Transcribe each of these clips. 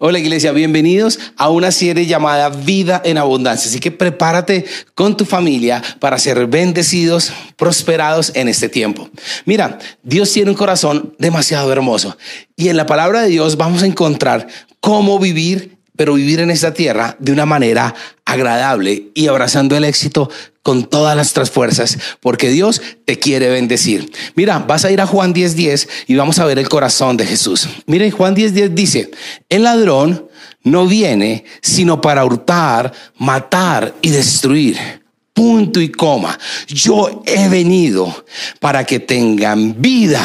Hola iglesia, bienvenidos a una serie llamada Vida en Abundancia. Así que prepárate con tu familia para ser bendecidos, prosperados en este tiempo. Mira, Dios tiene un corazón demasiado hermoso y en la palabra de Dios vamos a encontrar cómo vivir pero vivir en esta tierra de una manera agradable y abrazando el éxito con todas nuestras fuerzas, porque Dios te quiere bendecir. Mira, vas a ir a Juan 10:10 10 y vamos a ver el corazón de Jesús. Mira, Juan 10:10 10 dice, el ladrón no viene sino para hurtar, matar y destruir. Punto y coma. Yo he venido para que tengan vida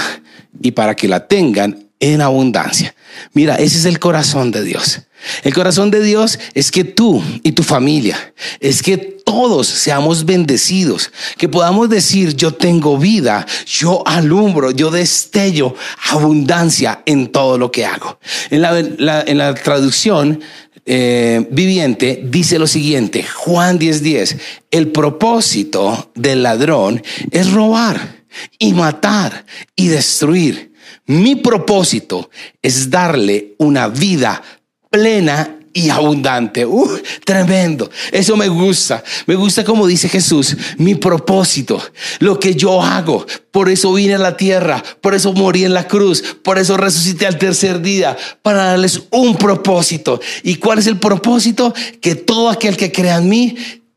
y para que la tengan en abundancia. Mira, ese es el corazón de Dios. El corazón de Dios es que tú y tu familia, es que todos seamos bendecidos, que podamos decir, yo tengo vida, yo alumbro, yo destello abundancia en todo lo que hago. En la, traducción eh, viviente dice lo siguiente, Juan 10:10, 10, el propósito del ladrón es robar y matar y destruir. Mi propósito es darle una vida plena y abundante. Uh, tremendo. Eso me gusta. Me gusta como dice Jesús, mi propósito, lo que yo hago. Por eso vine a la tierra, por eso morí en la cruz, por eso resucité al tercer día, para darles un propósito. ¿Y cuál es el propósito? Que todo aquel que crea en mí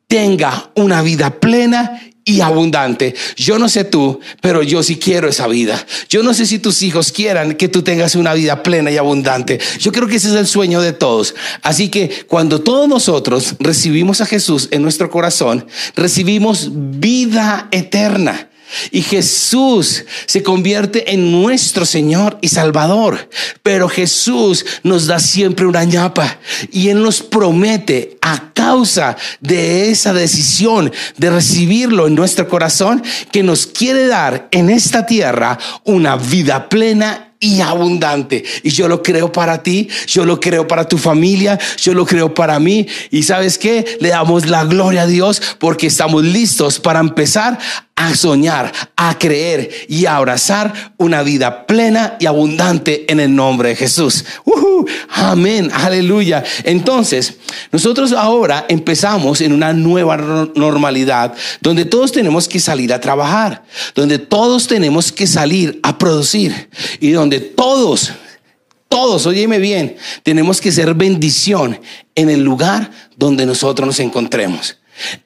tenga una vida plena y abundante. Yo no sé tú, pero yo sí quiero esa vida. Yo no sé si tus hijos quieran que tú tengas una vida plena y abundante. Yo creo que ese es el sueño de todos. Así que cuando todos nosotros recibimos a Jesús en nuestro corazón, recibimos vida eterna. Y Jesús se convierte en nuestro Señor y Salvador. Pero Jesús nos da siempre una ñapa y Él nos promete a causa de esa decisión de recibirlo en nuestro corazón que nos quiere dar en esta tierra una vida plena y abundante. Y yo lo creo para ti, yo lo creo para tu familia, yo lo creo para mí. Y sabes qué? Le damos la gloria a Dios porque estamos listos para empezar a soñar, a creer y a abrazar una vida plena y abundante en el nombre de Jesús. amén, aleluya. Entonces, nosotros ahora empezamos en una nueva normalidad donde todos tenemos que salir a trabajar, donde todos tenemos que salir a producir y donde todos todos, óyeme bien, tenemos que ser bendición en el lugar donde nosotros nos encontremos.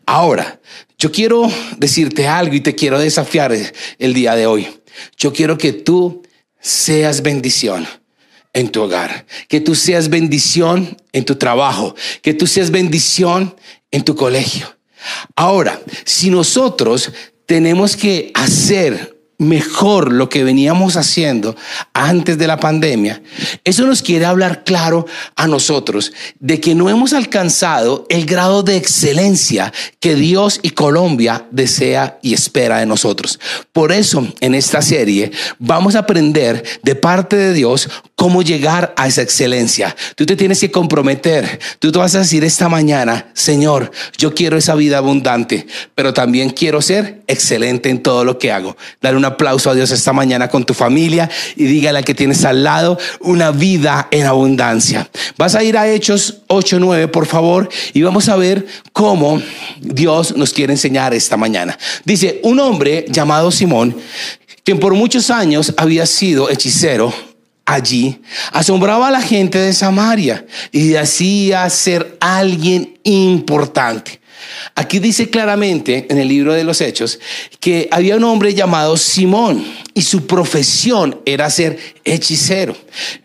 Ahora, yo quiero decirte algo y te quiero desafiar el día de hoy. Yo quiero que tú seas bendición en tu hogar, que tú seas bendición en tu trabajo, que tú seas bendición en tu colegio. Ahora, si nosotros tenemos que hacer mejor lo que veníamos haciendo antes de la pandemia, eso nos quiere hablar claro a nosotros de que no hemos alcanzado el grado de excelencia que Dios y Colombia desea y espera de nosotros. Por eso, en esta serie vamos a aprender de parte de Dios cómo llegar a esa excelencia. Tú te tienes que comprometer. Tú te vas a decir esta mañana, Señor, yo quiero esa vida abundante, pero también quiero ser excelente en todo lo que hago. Dar una aplauso a Dios esta mañana con tu familia y dígale al que tienes al lado una vida en abundancia. Vas a ir a Hechos 8:9, por favor, y vamos a ver cómo Dios nos quiere enseñar esta mañana. Dice, un hombre llamado Simón, quien por muchos años había sido hechicero, allí, asombraba a la gente de Samaria y hacía ser alguien importante. Aquí dice claramente en el libro de los Hechos que había un hombre llamado Simón y su profesión era ser hechicero.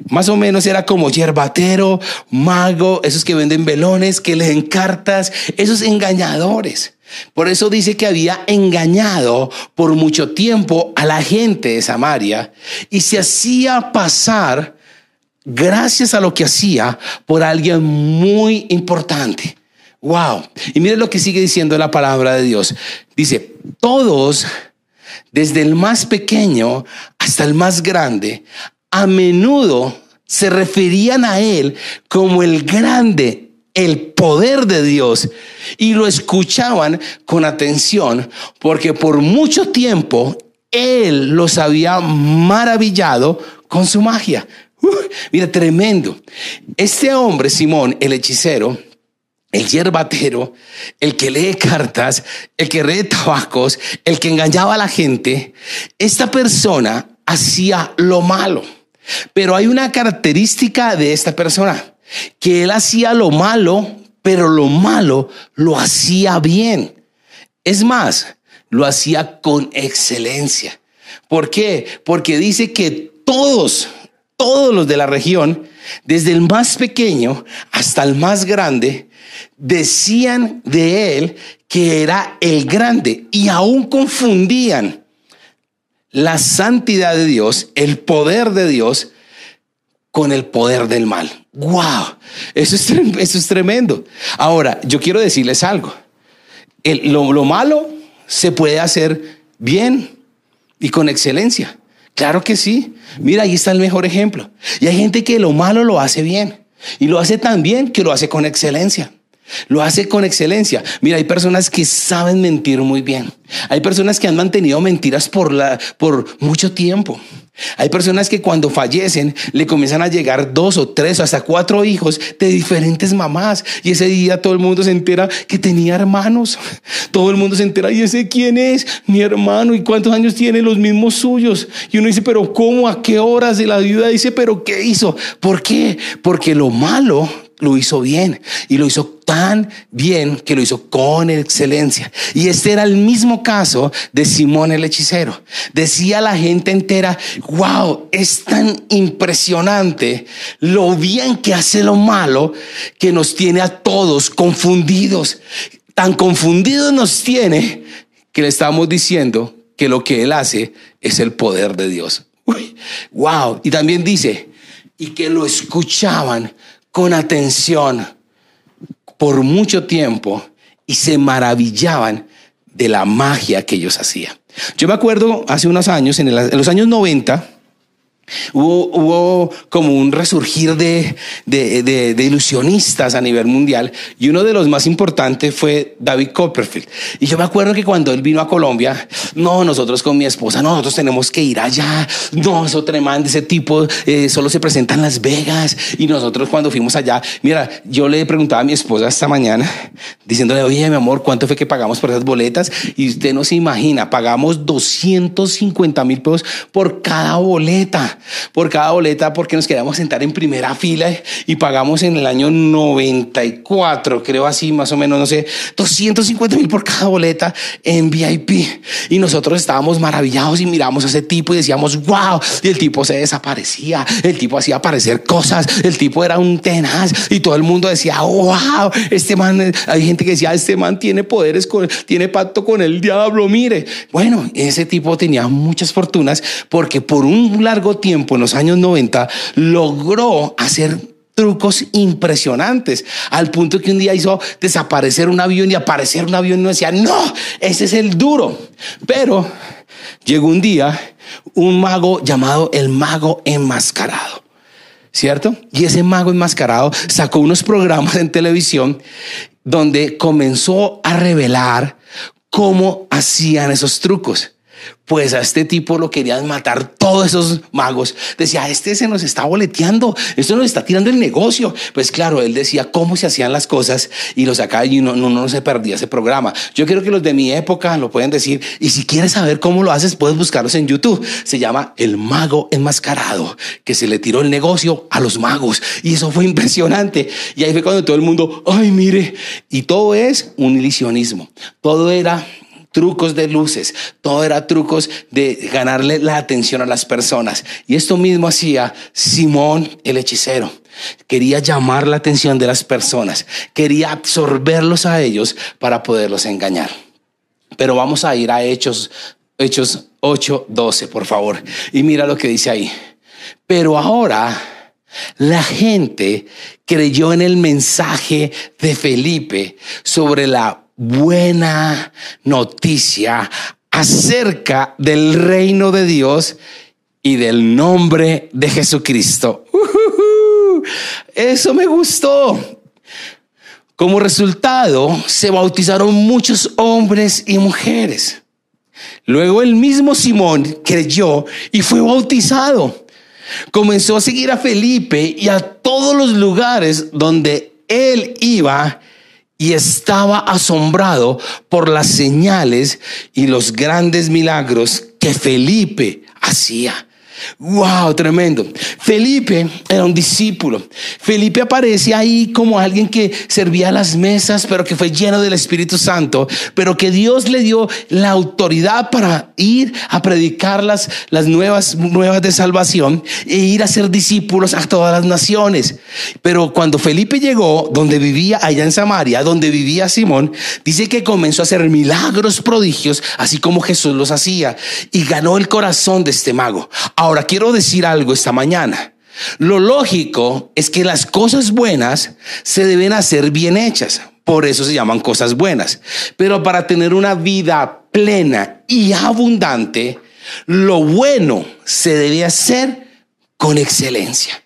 Más o menos era como yerbatero, mago, esos que venden velones, que leen cartas, esos engañadores. Por eso dice que había engañado por mucho tiempo a la gente de Samaria y se hacía pasar, gracias a lo que hacía, por alguien muy importante. Wow. Y mire lo que sigue diciendo la palabra de Dios. Dice, todos, desde el más pequeño hasta el más grande, a menudo se referían a él como el grande, el poder de Dios, y lo escuchaban con atención, porque por mucho tiempo él los había maravillado con su magia. mira, tremendo. Este hombre, Simón, el hechicero, el yerbatero, el que lee cartas, el que lee tabacos, el que engañaba a la gente, esta persona hacía lo malo. Pero hay una característica de esta persona, que él hacía lo malo, pero lo malo lo hacía bien. Es más, lo hacía con excelencia. ¿Por qué? Porque dice que todos, todos los de la región, desde el más pequeño hasta el más grande, decían de él que era el grande y aún confundían la santidad de Dios, el poder de Dios, con el poder del mal. ¡Wow! Eso es, eso es tremendo. Ahora, yo quiero decirles algo. lo, lo malo se puede hacer bien y con excelencia. Claro que sí. Mira, ahí está el mejor ejemplo. Y hay gente que lo malo lo hace bien. Y lo hace tan bien que lo hace con excelencia. Lo hace con excelencia. Mira, hay personas que saben mentir muy bien. Hay personas que han mantenido mentiras por, la, por mucho tiempo. Hay personas que cuando fallecen le comienzan a llegar dos o tres o hasta cuatro hijos de diferentes mamás. Y ese día todo el mundo se entera que tenía hermanos. Todo el mundo se entera, ¿y ese quién es? Mi hermano. ¿Y cuántos años tiene? Los mismos suyos. Y uno dice, pero ¿cómo? ¿A qué horas? de la vida dice, pero ¿qué hizo? ¿Por qué? Porque lo malo lo hizo bien y lo hizo tan bien que lo hizo con excelencia. Y este era el mismo caso de Simón el hechicero. Decía la gente entera, wow, es tan impresionante lo bien que hace lo malo que nos tiene a todos confundidos. Tan confundidos nos tiene que le estamos diciendo que lo que él hace es el poder de Dios. wow. Y también dice, y que lo escuchaban con atención por mucho tiempo y se maravillaban de la magia que ellos hacían. Yo me acuerdo hace unos años, en, los años 90, Hubo, como un resurgir de, ilusionistas a nivel mundial y uno de los más importantes fue David Copperfield. Y yo me acuerdo que cuando él vino a Colombia, no, nosotros con mi esposa, no, nosotros tenemos que ir allá, no, eso tremendo, ese tipo eh, solo se presenta en Las Vegas y nosotros cuando fuimos allá, mira, yo le preguntaba a mi esposa esta mañana diciéndole, oye, mi amor, ¿cuánto fue que pagamos por esas boletas? Y usted no se imagina, pagamos 250 mil pesos por cada boleta por cada boleta porque nos quedamos sentar en primera fila y pagamos en el año 94, creo así, más o menos, no sé, 250 mil por cada boleta en VIP. Y nosotros estábamos maravillados y miramos a ese tipo y decíamos, wow, y el tipo se desaparecía, el tipo hacía aparecer cosas, el tipo era un tenaz y todo el mundo decía, wow, este man, hay gente que decía, este man tiene poderes, con, tiene pacto con el diablo, mire. Bueno, ese tipo tenía muchas fortunas porque por un largo tiempo en los años 90, logró hacer trucos impresionantes, al punto que un día hizo desaparecer un avión y aparecer un avión y no decía, no, ese es el duro. Pero llegó un día un mago llamado el mago enmascarado. ¿Cierto? Y ese mago enmascarado sacó unos programas en televisión donde comenzó a revelar cómo hacían esos trucos. Pues a este tipo lo querían matar todos esos magos. Decía, este se nos está boleteando, esto nos está tirando el negocio. Pues claro, él decía cómo se hacían las cosas y lo sacaba y no, no, no se perdía ese programa. Yo quiero que los de mi época lo pueden decir. Y si quieres saber cómo lo haces, puedes buscarlos en YouTube. Se llama El Mago Enmascarado, que se le tiró el negocio a los magos. Y eso fue impresionante. Y ahí fue cuando todo el mundo, ay, mire. Y todo es un ilusionismo. Todo era trucos de luces, todo era trucos de ganarle la atención a las personas. Y esto mismo hacía Simón el hechicero. Quería llamar la atención de las personas, quería absorberlos a ellos para poderlos engañar. Pero vamos a ir a Hechos, Hechos 8, 12, por favor. Y mira lo que dice ahí. Pero ahora la gente creyó en el mensaje de Felipe sobre la buena noticia acerca del reino de Dios y del nombre de Jesucristo. Eso me gustó. Como resultado, se bautizaron muchos hombres y mujeres. Luego el mismo Simón creyó y fue bautizado. comenzó a seguir a Felipe y a todos los lugares donde él iba y estaba asombrado por las señales y los grandes milagros que Felipe hacía. Wow, tremendo. Felipe era un discípulo. Felipe aparece ahí como alguien que servía las mesas, pero que fue lleno del Espíritu Santo, pero que Dios le dio la autoridad para ir a predicar las, las nuevas, nuevas de salvación e ir a ser discípulos a todas las naciones. Pero cuando Felipe llegó, donde vivía allá en Samaria, donde vivía Simón, dice que comenzó a hacer milagros prodigios, así como Jesús los hacía, y ganó el corazón de este mago. Ahora quiero decir algo esta mañana. Lo lógico es que las cosas buenas se deben hacer bien hechas. Por eso se llaman cosas buenas. Pero para tener una vida plena y abundante, lo bueno se debe hacer con excelencia.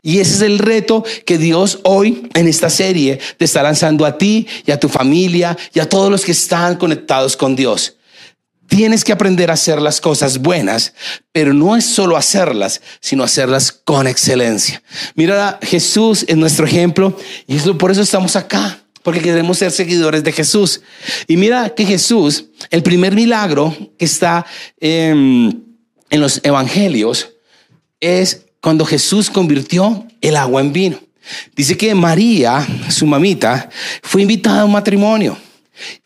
Y ese es el reto que Dios hoy en esta serie te está lanzando a ti y a tu familia y a todos los que están conectados con Dios. Tienes que aprender a hacer las cosas buenas, pero no es solo hacerlas, sino hacerlas con excelencia. Mira, Jesús es nuestro ejemplo y por eso estamos acá, porque queremos ser seguidores de Jesús. Y mira que Jesús, el primer milagro que está en, en los evangelios es cuando Jesús convirtió el agua en vino. Dice que María, su mamita, fue invitada a un matrimonio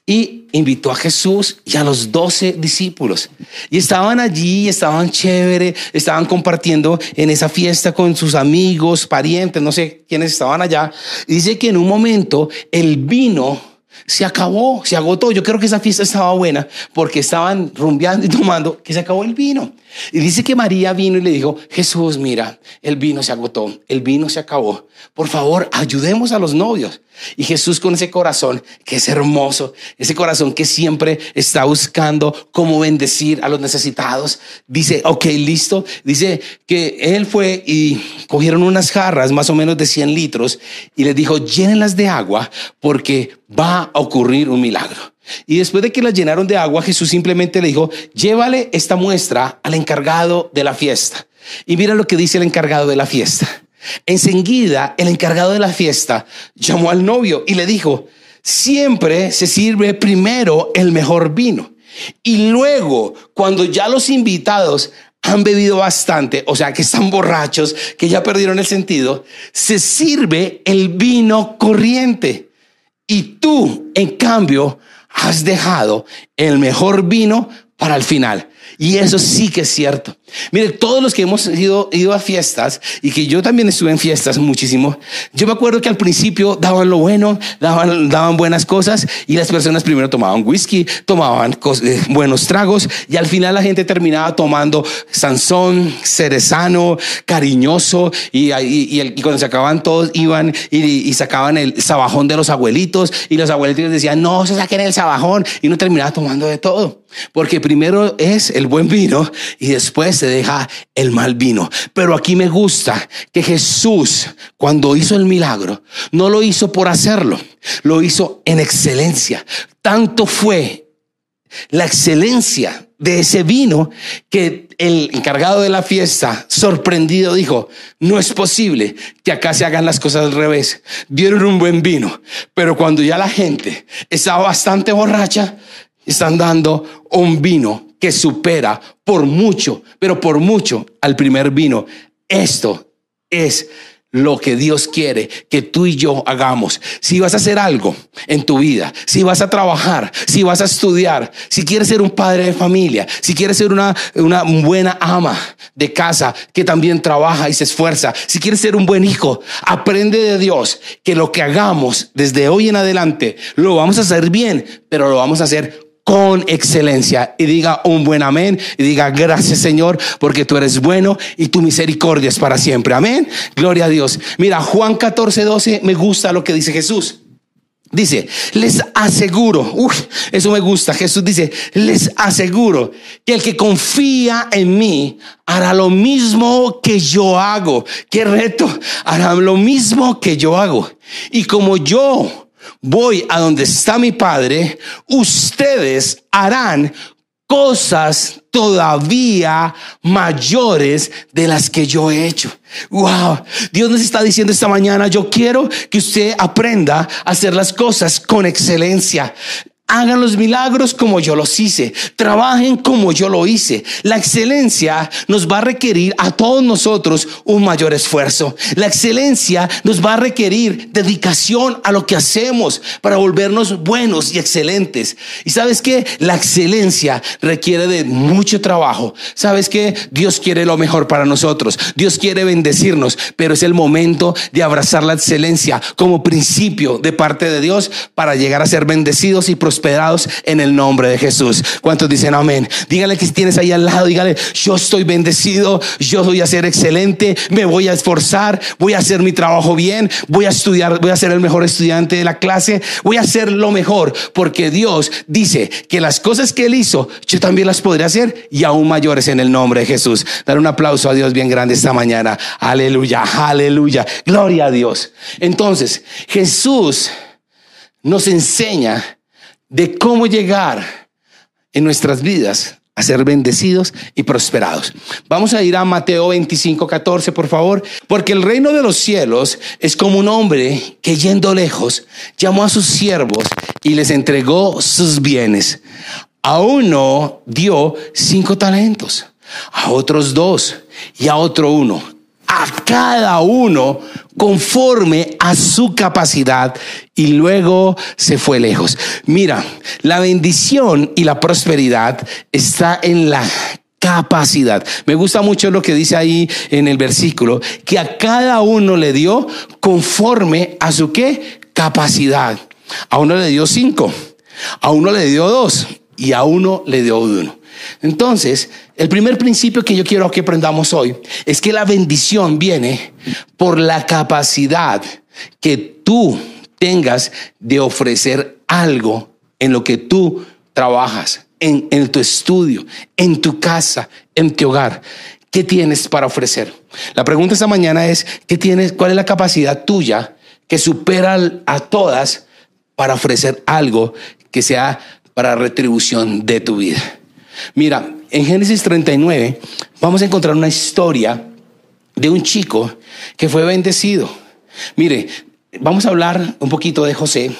y invitó a Jesús y a los doce discípulos. Y estaban allí, estaban chévere, estaban compartiendo en esa fiesta con sus amigos, parientes, no sé quiénes estaban allá. Y dice que en un momento el vino se acabó, se agotó. Yo creo que esa fiesta estaba buena porque estaban rumbeando y tomando, que se acabó el vino. Y dice que María vino y le dijo, Jesús, mira, el vino se agotó, el vino se acabó. Por favor, ayudemos a los novios. Y Jesús con ese corazón que es hermoso, ese corazón que siempre está buscando cómo bendecir a los necesitados, dice, ok, listo. Dice que él fue y cogieron unas jarras más o menos de 100 litros y les dijo, llénenlas de agua porque va a ocurrir un milagro. Y después de que las llenaron de agua, Jesús simplemente le dijo, llévale esta muestra al encargado de la fiesta. Y mira lo que dice el encargado de la fiesta. Enseguida, el encargado de la fiesta llamó al novio y le dijo, siempre se sirve primero el mejor vino. Y luego, cuando ya los invitados han bebido bastante, o sea, que están borrachos, que ya perdieron el sentido, se sirve el vino corriente. Y tú, en cambio, has dejado el mejor vino para el final. Y eso sí que es cierto. Mire, todos los que hemos ido, ido a fiestas y que yo también estuve en fiestas muchísimo, yo me acuerdo que al principio daban lo bueno, daban, daban buenas cosas y las personas primero tomaban whisky, tomaban eh, buenos tragos y al final la gente terminaba tomando Sansón, cerezano, cariñoso y, y, cuando se acababan todos iban y, y, sacaban el sabajón de los abuelitos y los abuelitos decían, no, se saquen el sabajón y uno terminaba tomando de todo. Porque primero es el buen vino y después se deja el mal vino. Pero aquí me gusta que Jesús, cuando hizo el milagro, no lo hizo por hacerlo, lo hizo en excelencia. Tanto fue la excelencia de ese vino que el encargado de la fiesta, sorprendido, dijo, no es posible que acá se hagan las cosas al revés. Dieron un buen vino, pero cuando ya la gente estaba bastante borracha, están dando un vino que supera por mucho, pero por mucho al primer vino. Esto es lo que Dios quiere que tú y yo hagamos. Si vas a hacer algo en tu vida, si vas a trabajar, si vas a estudiar, si quieres ser un padre de familia, si quieres ser una, una buena ama de casa que también trabaja y se esfuerza, si quieres ser un buen hijo, aprende de Dios que lo que hagamos desde hoy en adelante lo vamos a hacer bien, pero lo vamos a hacer con excelencia y diga un buen amén y diga gracias Señor porque tú eres bueno y tu misericordia es para siempre. Amén. Gloria a Dios. Mira, Juan 14, 12, me gusta lo que dice Jesús. Dice, les aseguro, uy, eso me gusta. Jesús dice, les aseguro que el que confía en mí hará lo mismo que yo hago. Qué reto, hará lo mismo que yo hago. Y como yo voy a donde está mi Padre, ustedes harán cosas todavía mayores de las que yo he hecho. Wow, Dios nos está diciendo esta mañana, yo quiero que usted aprenda a hacer las cosas con excelencia. Hagan los milagros como yo los hice. Trabajen como yo lo hice. La excelencia nos va a requerir a todos nosotros un mayor esfuerzo. La excelencia nos va a requerir dedicación a lo que hacemos para volvernos buenos y excelentes. Y sabes que la excelencia requiere de mucho trabajo. Sabes que Dios quiere lo mejor para nosotros. Dios quiere bendecirnos, pero es el momento de abrazar la excelencia como principio de parte de Dios para llegar a ser bendecidos y prosperados prosperados en el nombre de Jesús. ¿Cuántos dicen amén? Dígale que tienes ahí al lado, dígale, yo estoy bendecido, yo voy a ser excelente, me voy a esforzar, voy a hacer mi trabajo bien, voy a estudiar, voy a ser el mejor estudiante de la clase, voy a hacer lo mejor, porque Dios dice que las cosas que Él hizo, yo también las podré hacer y aún mayores en el nombre de Jesús. Dar un aplauso a Dios bien grande esta mañana. Aleluya, aleluya. Gloria a Dios. Entonces, Jesús nos enseña de cómo llegar en nuestras vidas a ser bendecidos y prosperados. Vamos a ir a Mateo 25, 14, por favor, porque el reino de los cielos es como un hombre que yendo lejos llamó a sus siervos y les entregó sus bienes. A uno dio cinco talentos, a otros dos y a otro uno a cada uno conforme a su capacidad y luego se fue lejos. Mira, la bendición y la prosperidad está en la capacidad. Me gusta mucho lo que dice ahí en el versículo, que a cada uno le dio conforme a su qué capacidad. A uno le dio cinco, a uno le dio dos y a uno le dio uno. Entonces, el primer principio que yo quiero que aprendamos hoy es que la bendición viene por la capacidad que tú tengas de ofrecer algo en lo que tú trabajas, en, tu estudio, en tu casa, en tu hogar. ¿Qué tienes para ofrecer? La pregunta esta mañana es, ¿qué tienes, ¿cuál es la capacidad tuya que supera a todas para ofrecer algo que sea para retribución de tu vida? Mira, en Génesis 39 vamos a encontrar una historia de un chico que fue bendecido. Mire, vamos a hablar un poquito de José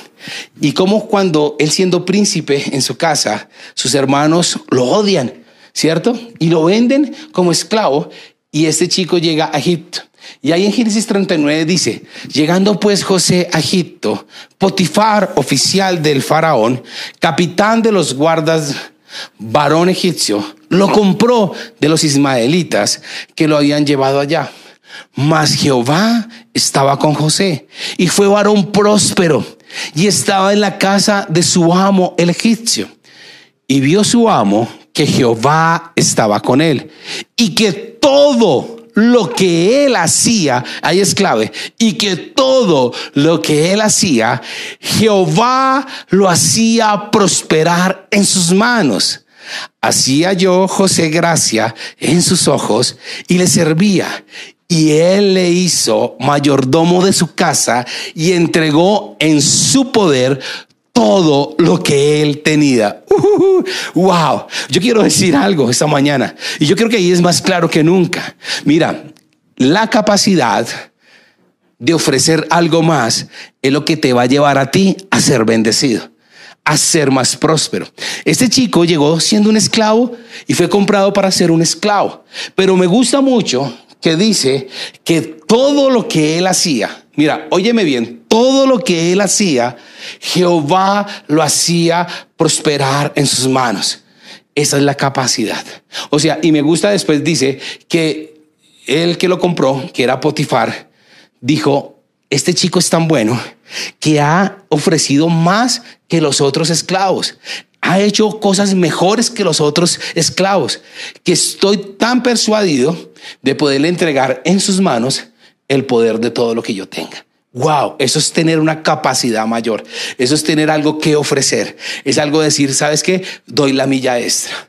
y cómo cuando él siendo príncipe en su casa, sus hermanos lo odian, ¿cierto? Y lo venden como esclavo y este chico llega a Egipto. Y ahí en Génesis 39 dice, llegando pues José a Egipto, Potifar, oficial del faraón, capitán de los guardas varón egipcio, lo compró de los ismaelitas que lo habían llevado allá. Mas Jehová estaba con José y fue varón próspero y estaba en la casa de su amo el egipcio. Y vio su amo que Jehová estaba con él y que todo lo que él hacía, ahí es clave, y que todo lo que él hacía, Jehová lo hacía prosperar en sus manos. Hacía yo José gracia en sus ojos y le servía. Y él le hizo mayordomo de su casa y entregó en su poder todo lo que él tenía. wow, yo quiero decir algo esta mañana y yo creo que ahí es más claro que nunca. Mira, la capacidad de ofrecer algo más es lo que te va a llevar a ti a ser bendecido a ser más próspero. Este chico llegó siendo un esclavo y fue comprado para ser un esclavo. Pero me gusta mucho que dice que todo lo que él hacía, mira, óyeme bien, todo lo que él hacía, Jehová lo hacía prosperar en sus manos. Esa es la capacidad. O sea, y me gusta después dice que el que lo compró, que era Potifar, dijo, este chico es tan bueno que ha ofrecido más que los otros esclavos. Ha hecho cosas mejores que los otros esclavos, que estoy tan persuadido de poderle entregar en sus manos el poder de todo lo que yo tenga. Wow, eso es tener una capacidad mayor. Eso es tener algo que ofrecer. Es algo decir, ¿sabes qué? Doy la milla extra.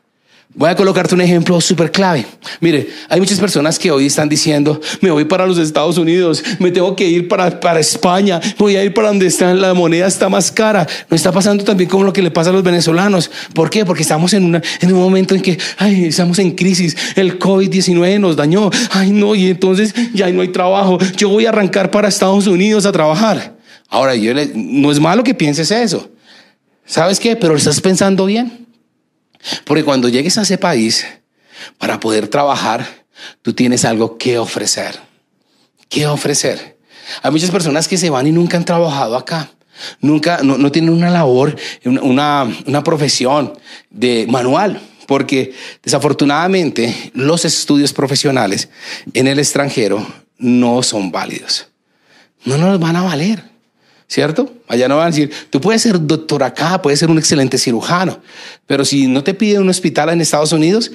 Voy a colocarte un ejemplo súper clave. Mire, hay muchas personas que hoy están diciendo, me voy para los Estados Unidos, me tengo que ir para, para España, voy a ir para donde está, la moneda está más cara. No está pasando también como lo que le pasa a los venezolanos. ¿Por qué? Porque estamos en, una, en un momento en que ay, estamos en crisis. El COVID-19 nos dañó. Ay, no, y entonces ya no hay trabajo. Yo voy a arrancar para Estados Unidos a trabajar. Ahora, yo no es malo que pienses eso. ¿Sabes qué? Pero estás pensando bien. Porque cuando llegues a ese país, para poder trabajar, tú tienes algo que ofrecer. ¿Qué ofrecer? Hay muchas personas que se van y nunca han trabajado acá. Nunca, no, tienen una labor, una, una profesión de manual, porque desafortunadamente los estudios profesionales en el extranjero no son válidos. No nos van a valer. ¿Cierto? Allá no van a decir, tú puedes ser doctor acá, puedes ser un excelente cirujano, pero si no te piden un hospital en Estados Unidos,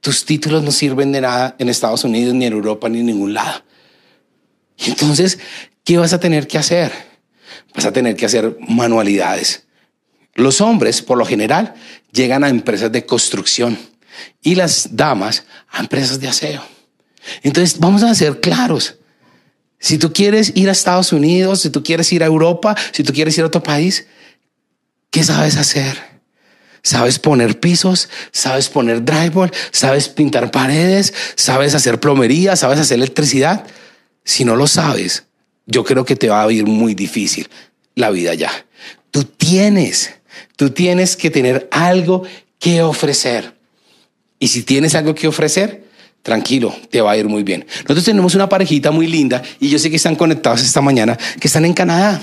tus títulos no sirven de nada en Estados Unidos, ni en Europa, ni en ningún lado. Entonces, ¿qué vas a tener que hacer? Vas a tener que hacer manualidades. Los hombres, por lo general, llegan a empresas de construcción y las damas a empresas de aseo. Entonces, vamos a ser claros. Si tú quieres ir a Estados Unidos, si tú quieres ir a Europa, si tú quieres ir a otro país, ¿qué sabes hacer? ¿Sabes poner pisos? ¿Sabes poner drywall? ¿Sabes pintar paredes? ¿Sabes hacer plomería? ¿Sabes hacer electricidad? Si no lo sabes, yo creo que te va a ir muy difícil la vida ya. Tú tienes, tú tienes que tener algo que ofrecer. Y si tienes algo que ofrecer, tranquilo, te va a ir muy bien. Nosotros tenemos una parejita muy linda y yo sé que están conectados esta mañana, que están en Canadá.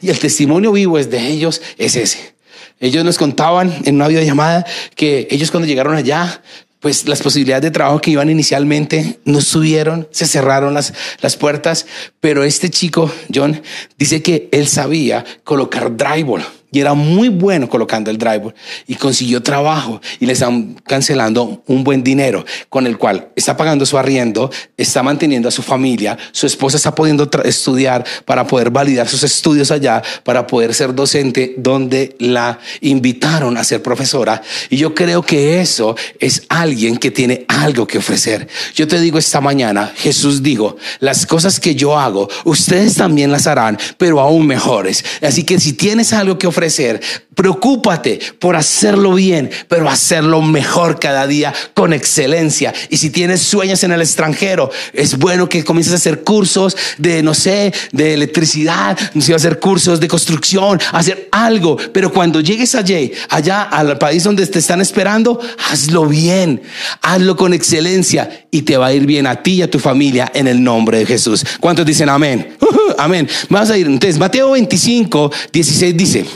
Y el testimonio vivo es de ellos, es ese. Ellos nos contaban en una videollamada que ellos cuando llegaron allá, pues las posibilidades de trabajo que iban inicialmente no subieron, se cerraron las, las puertas, pero este chico, John, dice que él sabía colocar drywall y era muy bueno colocando el driver y consiguió trabajo y le están cancelando un buen dinero con el cual está pagando su arriendo, está manteniendo a su familia, su esposa está pudiendo estudiar para poder validar sus estudios allá, para poder ser docente donde la invitaron a ser profesora. Y yo creo que eso es alguien que tiene algo que ofrecer. Yo te digo esta mañana, Jesús dijo, las cosas que yo hago, ustedes también las harán, pero aún mejores. Así que si tienes algo que ofrecer, ofrecer. Preocúpate por hacerlo bien, pero hacerlo mejor cada día con excelencia. Y si tienes sueños en el extranjero, es bueno que comiences a hacer cursos de, no sé, de electricidad, no sé, hacer cursos de construcción, hacer algo. Pero cuando llegues allí, allá al país donde te están esperando, hazlo bien, hazlo con excelencia y te va a ir bien a ti y a tu familia en el nombre de Jesús. ¿Cuántos dicen amén? amén. Vamos a ir. Entonces, Mateo 25, 16 dice,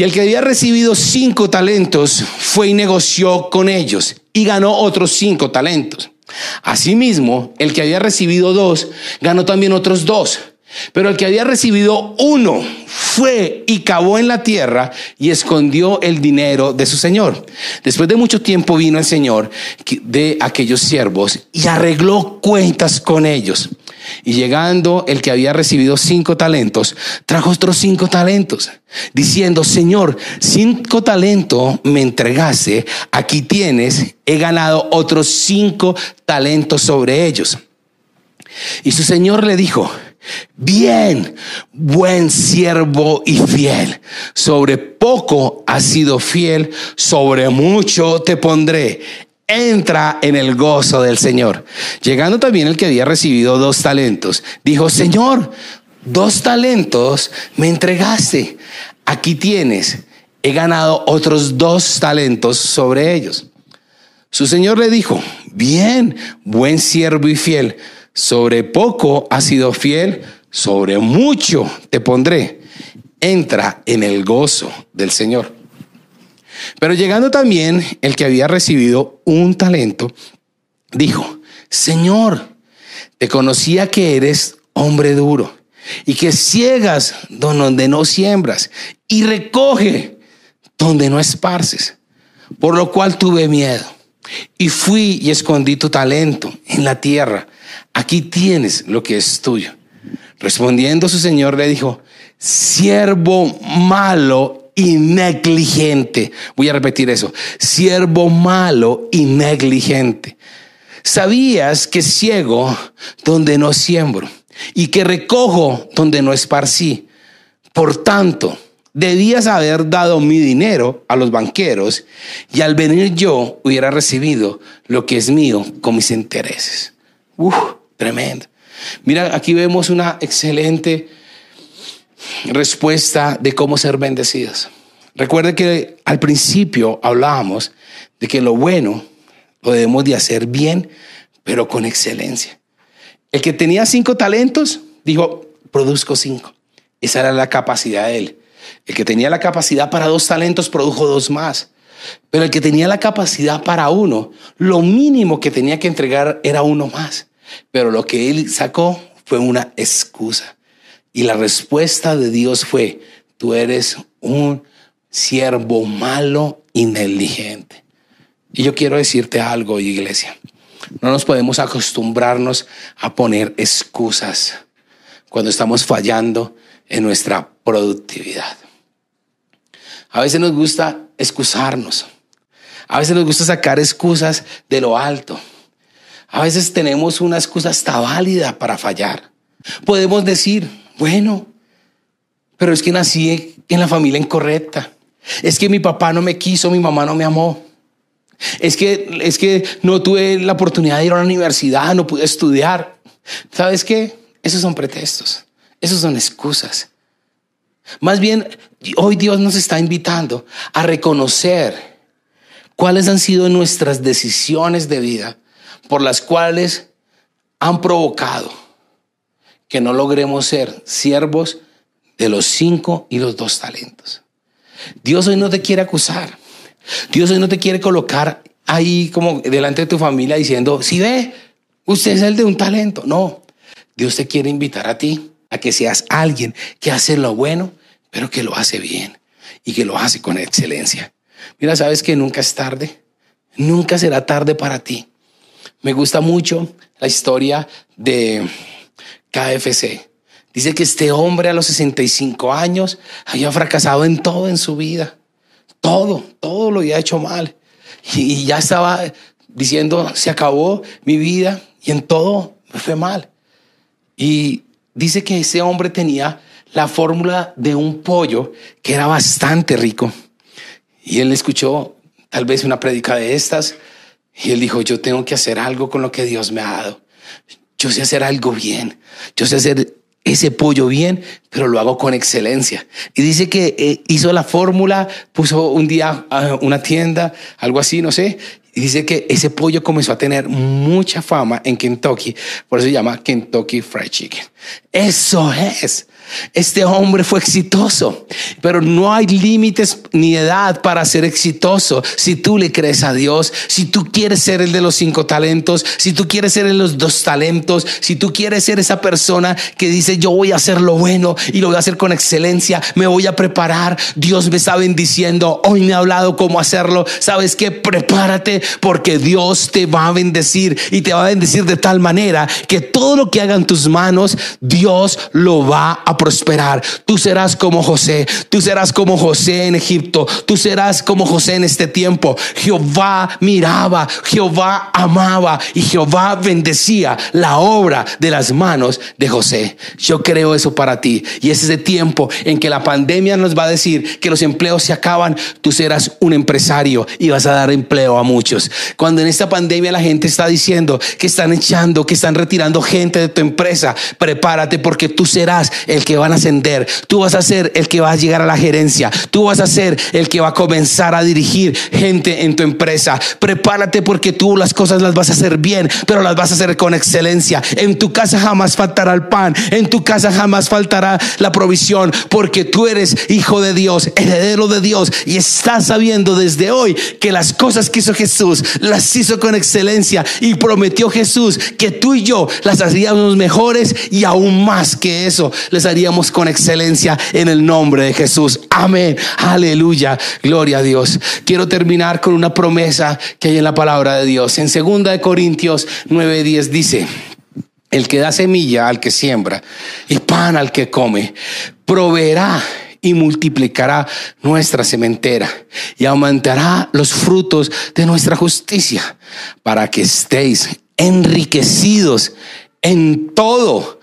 y el que había recibido cinco talentos fue y negoció con ellos y ganó otros cinco talentos. Asimismo, el que había recibido dos ganó también otros dos. Pero el que había recibido uno fue y cavó en la tierra y escondió el dinero de su señor. Después de mucho tiempo vino el señor de aquellos siervos y arregló cuentas con ellos. Y llegando el que había recibido cinco talentos, trajo otros cinco talentos, diciendo, Señor, cinco talentos me entregase, aquí tienes, he ganado otros cinco talentos sobre ellos. Y su Señor le dijo, Bien, buen siervo y fiel. Sobre poco has sido fiel, sobre mucho te pondré. Entra en el gozo del Señor. Llegando también el que había recibido dos talentos, dijo, Señor, dos talentos me entregaste. Aquí tienes, he ganado otros dos talentos sobre ellos. Su Señor le dijo, bien, buen siervo y fiel sobre poco has sido fiel, sobre mucho te pondré. Entra en el gozo del Señor. Pero llegando también el que había recibido un talento, dijo, Señor, te conocía que eres hombre duro y que ciegas donde no siembras y recoge donde no esparces, por lo cual tuve miedo y fui y escondí tu talento en la tierra aquí tienes lo que es tuyo. Respondiendo su señor le dijo, siervo malo y negligente. Voy a repetir eso. Siervo malo y negligente. ¿Sabías que ciego donde no siembro y que recojo donde no esparcí? Por tanto, debías haber dado mi dinero a los banqueros y al venir yo hubiera recibido lo que es mío con mis intereses. Uf, tremendo. Mira, aquí vemos una excelente respuesta de cómo ser bendecidos. Recuerde que al principio hablábamos de que lo bueno lo debemos de hacer bien, pero con excelencia. El que tenía cinco talentos dijo, produzco cinco. Esa era la capacidad de él. El que tenía la capacidad para dos talentos produjo dos más. Pero el que tenía la capacidad para uno, lo mínimo que tenía que entregar era uno más. Pero lo que él sacó fue una excusa. Y la respuesta de Dios fue, tú eres un siervo malo negligente. Y yo quiero decirte algo, iglesia. No nos podemos acostumbrarnos a poner excusas cuando estamos fallando en nuestra productividad. A veces nos gusta excusarnos. A veces nos gusta sacar excusas de lo alto. A veces tenemos una excusa hasta válida para fallar. Podemos decir, bueno, pero es que nací en la familia incorrecta. Es que mi papá no me quiso, mi mamá no me amó. Es que, es que no tuve la oportunidad de ir a la universidad, no pude estudiar. ¿Sabes qué? Esos son pretextos. Esos son excusas. Más bien, hoy Dios nos está invitando a reconocer cuáles han sido nuestras decisiones de vida por las cuales han provocado que no logremos ser siervos de los cinco y los dos talentos. Dios hoy no te quiere acusar. Dios hoy no te quiere colocar ahí como delante de tu familia diciendo, si ve, usted es el de un talento. No, Dios te quiere invitar a ti a que seas alguien que hace lo bueno, pero que lo hace bien y que lo hace con excelencia. Mira, sabes que nunca es tarde, nunca será tarde para ti. Me gusta mucho la historia de KFC. Dice que este hombre a los 65 años había fracasado en todo en su vida. Todo, todo lo había hecho mal. Y ya estaba diciendo, se acabó mi vida y en todo me fue mal. Y dice que ese hombre tenía la fórmula de un pollo que era bastante rico. Y él escuchó tal vez una prédica de estas y él dijo, yo tengo que hacer algo con lo que Dios me ha dado. Yo sé hacer algo bien. Yo sé hacer ese pollo bien, pero lo hago con excelencia. Y dice que eh, hizo la fórmula, puso un día una tienda, algo así, no sé. Dice que ese pollo comenzó a tener mucha fama en Kentucky, por eso se llama Kentucky Fried Chicken. Eso es. Este hombre fue exitoso, pero no hay límites ni edad para ser exitoso. Si tú le crees a Dios, si tú quieres ser el de los cinco talentos, si tú quieres ser el de los dos talentos, si tú quieres ser esa persona que dice yo voy a hacer lo bueno y lo voy a hacer con excelencia, me voy a preparar, Dios me está bendiciendo, hoy me ha hablado cómo hacerlo, sabes que prepárate porque Dios te va a bendecir y te va a bendecir de tal manera que todo lo que hagan tus manos, Dios lo va a prosperar. Tú serás como José, tú serás como José en Egipto, tú serás como José en este tiempo. Jehová miraba, Jehová amaba y Jehová bendecía la obra de las manos de José. Yo creo eso para ti y es ese tiempo en que la pandemia nos va a decir que los empleos se acaban, tú serás un empresario y vas a dar empleo a muchos. Cuando en esta pandemia la gente está diciendo que están echando, que están retirando gente de tu empresa, prepárate porque tú serás el que que van a ascender, tú vas a ser el que va a llegar a la gerencia, tú vas a ser el que va a comenzar a dirigir gente en tu empresa. Prepárate porque tú las cosas las vas a hacer bien, pero las vas a hacer con excelencia. En tu casa jamás faltará el pan, en tu casa jamás faltará la provisión, porque tú eres hijo de Dios, heredero de Dios y estás sabiendo desde hoy que las cosas que hizo Jesús las hizo con excelencia y prometió Jesús que tú y yo las haríamos mejores y aún más que eso con excelencia en el nombre de Jesús. Amén. Aleluya. Gloria a Dios. Quiero terminar con una promesa que hay en la palabra de Dios. En 2 Corintios 9:10 dice, el que da semilla al que siembra y pan al que come, proveerá y multiplicará nuestra sementera y aumentará los frutos de nuestra justicia para que estéis enriquecidos en todo.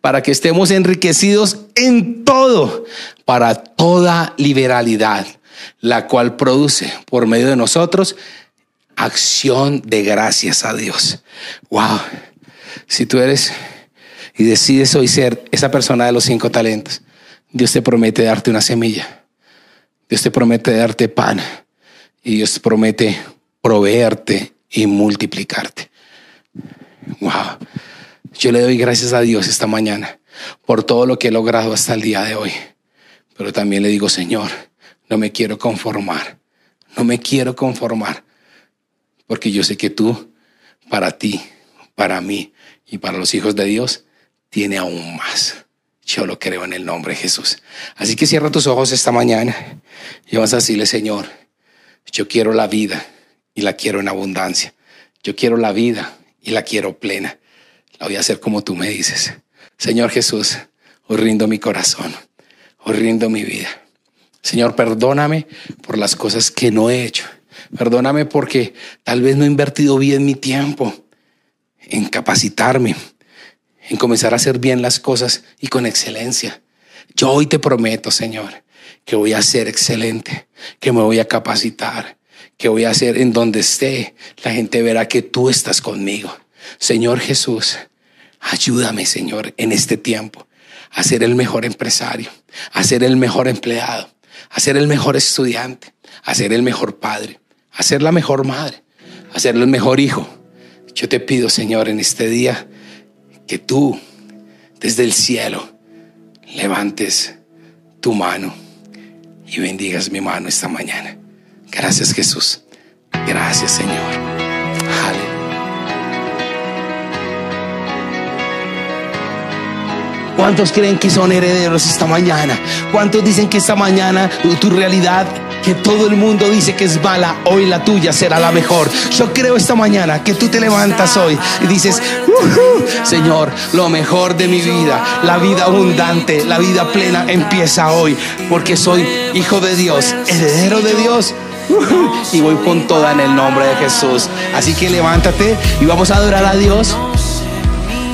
Para que estemos enriquecidos en todo, para toda liberalidad, la cual produce por medio de nosotros acción de gracias a Dios. Wow. Si tú eres y decides hoy ser esa persona de los cinco talentos, Dios te promete darte una semilla. Dios te promete darte pan. Y Dios te promete proveerte y multiplicarte. Wow. Yo le doy gracias a Dios esta mañana por todo lo que he logrado hasta el día de hoy. Pero también le digo, Señor, no me quiero conformar. No me quiero conformar. Porque yo sé que tú, para ti, para mí y para los hijos de Dios, tiene aún más. Yo lo creo en el nombre de Jesús. Así que cierra tus ojos esta mañana y vas a decirle, Señor, yo quiero la vida y la quiero en abundancia. Yo quiero la vida y la quiero plena. La voy a hacer como tú me dices. Señor Jesús, os rindo mi corazón, os rindo mi vida. Señor, perdóname por las cosas que no he hecho. Perdóname porque tal vez no he invertido bien mi tiempo en capacitarme, en comenzar a hacer bien las cosas y con excelencia. Yo hoy te prometo, Señor, que voy a ser excelente, que me voy a capacitar, que voy a hacer en donde esté. La gente verá que tú estás conmigo. Señor Jesús, ayúdame, Señor, en este tiempo a ser el mejor empresario, a ser el mejor empleado, a ser el mejor estudiante, a ser el mejor padre, a ser la mejor madre, a ser el mejor hijo. Yo te pido, Señor, en este día, que tú desde el cielo levantes tu mano y bendigas mi mano esta mañana. Gracias Jesús. Gracias Señor. Aleluya. ¿Cuántos creen que son herederos esta mañana? ¿Cuántos dicen que esta mañana tu realidad que todo el mundo dice que es mala, hoy la tuya será la mejor. Yo creo esta mañana que tú te levantas hoy y dices, Señor, lo mejor de mi vida, la vida abundante, la vida plena empieza hoy, porque soy hijo de Dios, heredero de Dios. y voy con toda en el nombre de Jesús. Así que levántate y vamos a adorar a Dios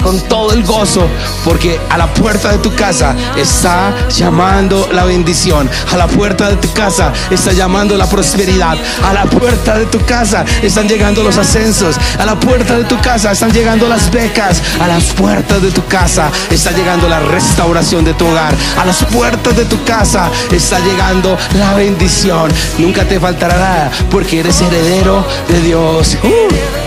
con todo el gozo, porque a la puerta de tu casa está llamando la bendición, a la puerta de tu casa está llamando la prosperidad, a la puerta de tu casa están llegando los ascensos, a la puerta de tu casa están llegando las becas, a las puertas de tu casa está llegando la restauración de tu hogar, a las puertas de tu casa está llegando la bendición. Nunca te faltará nada porque eres heredero de Dios. Uh.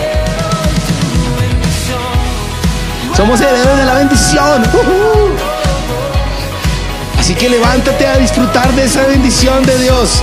Somos herederos de la bendición. Así que levántate a disfrutar de esa bendición de Dios.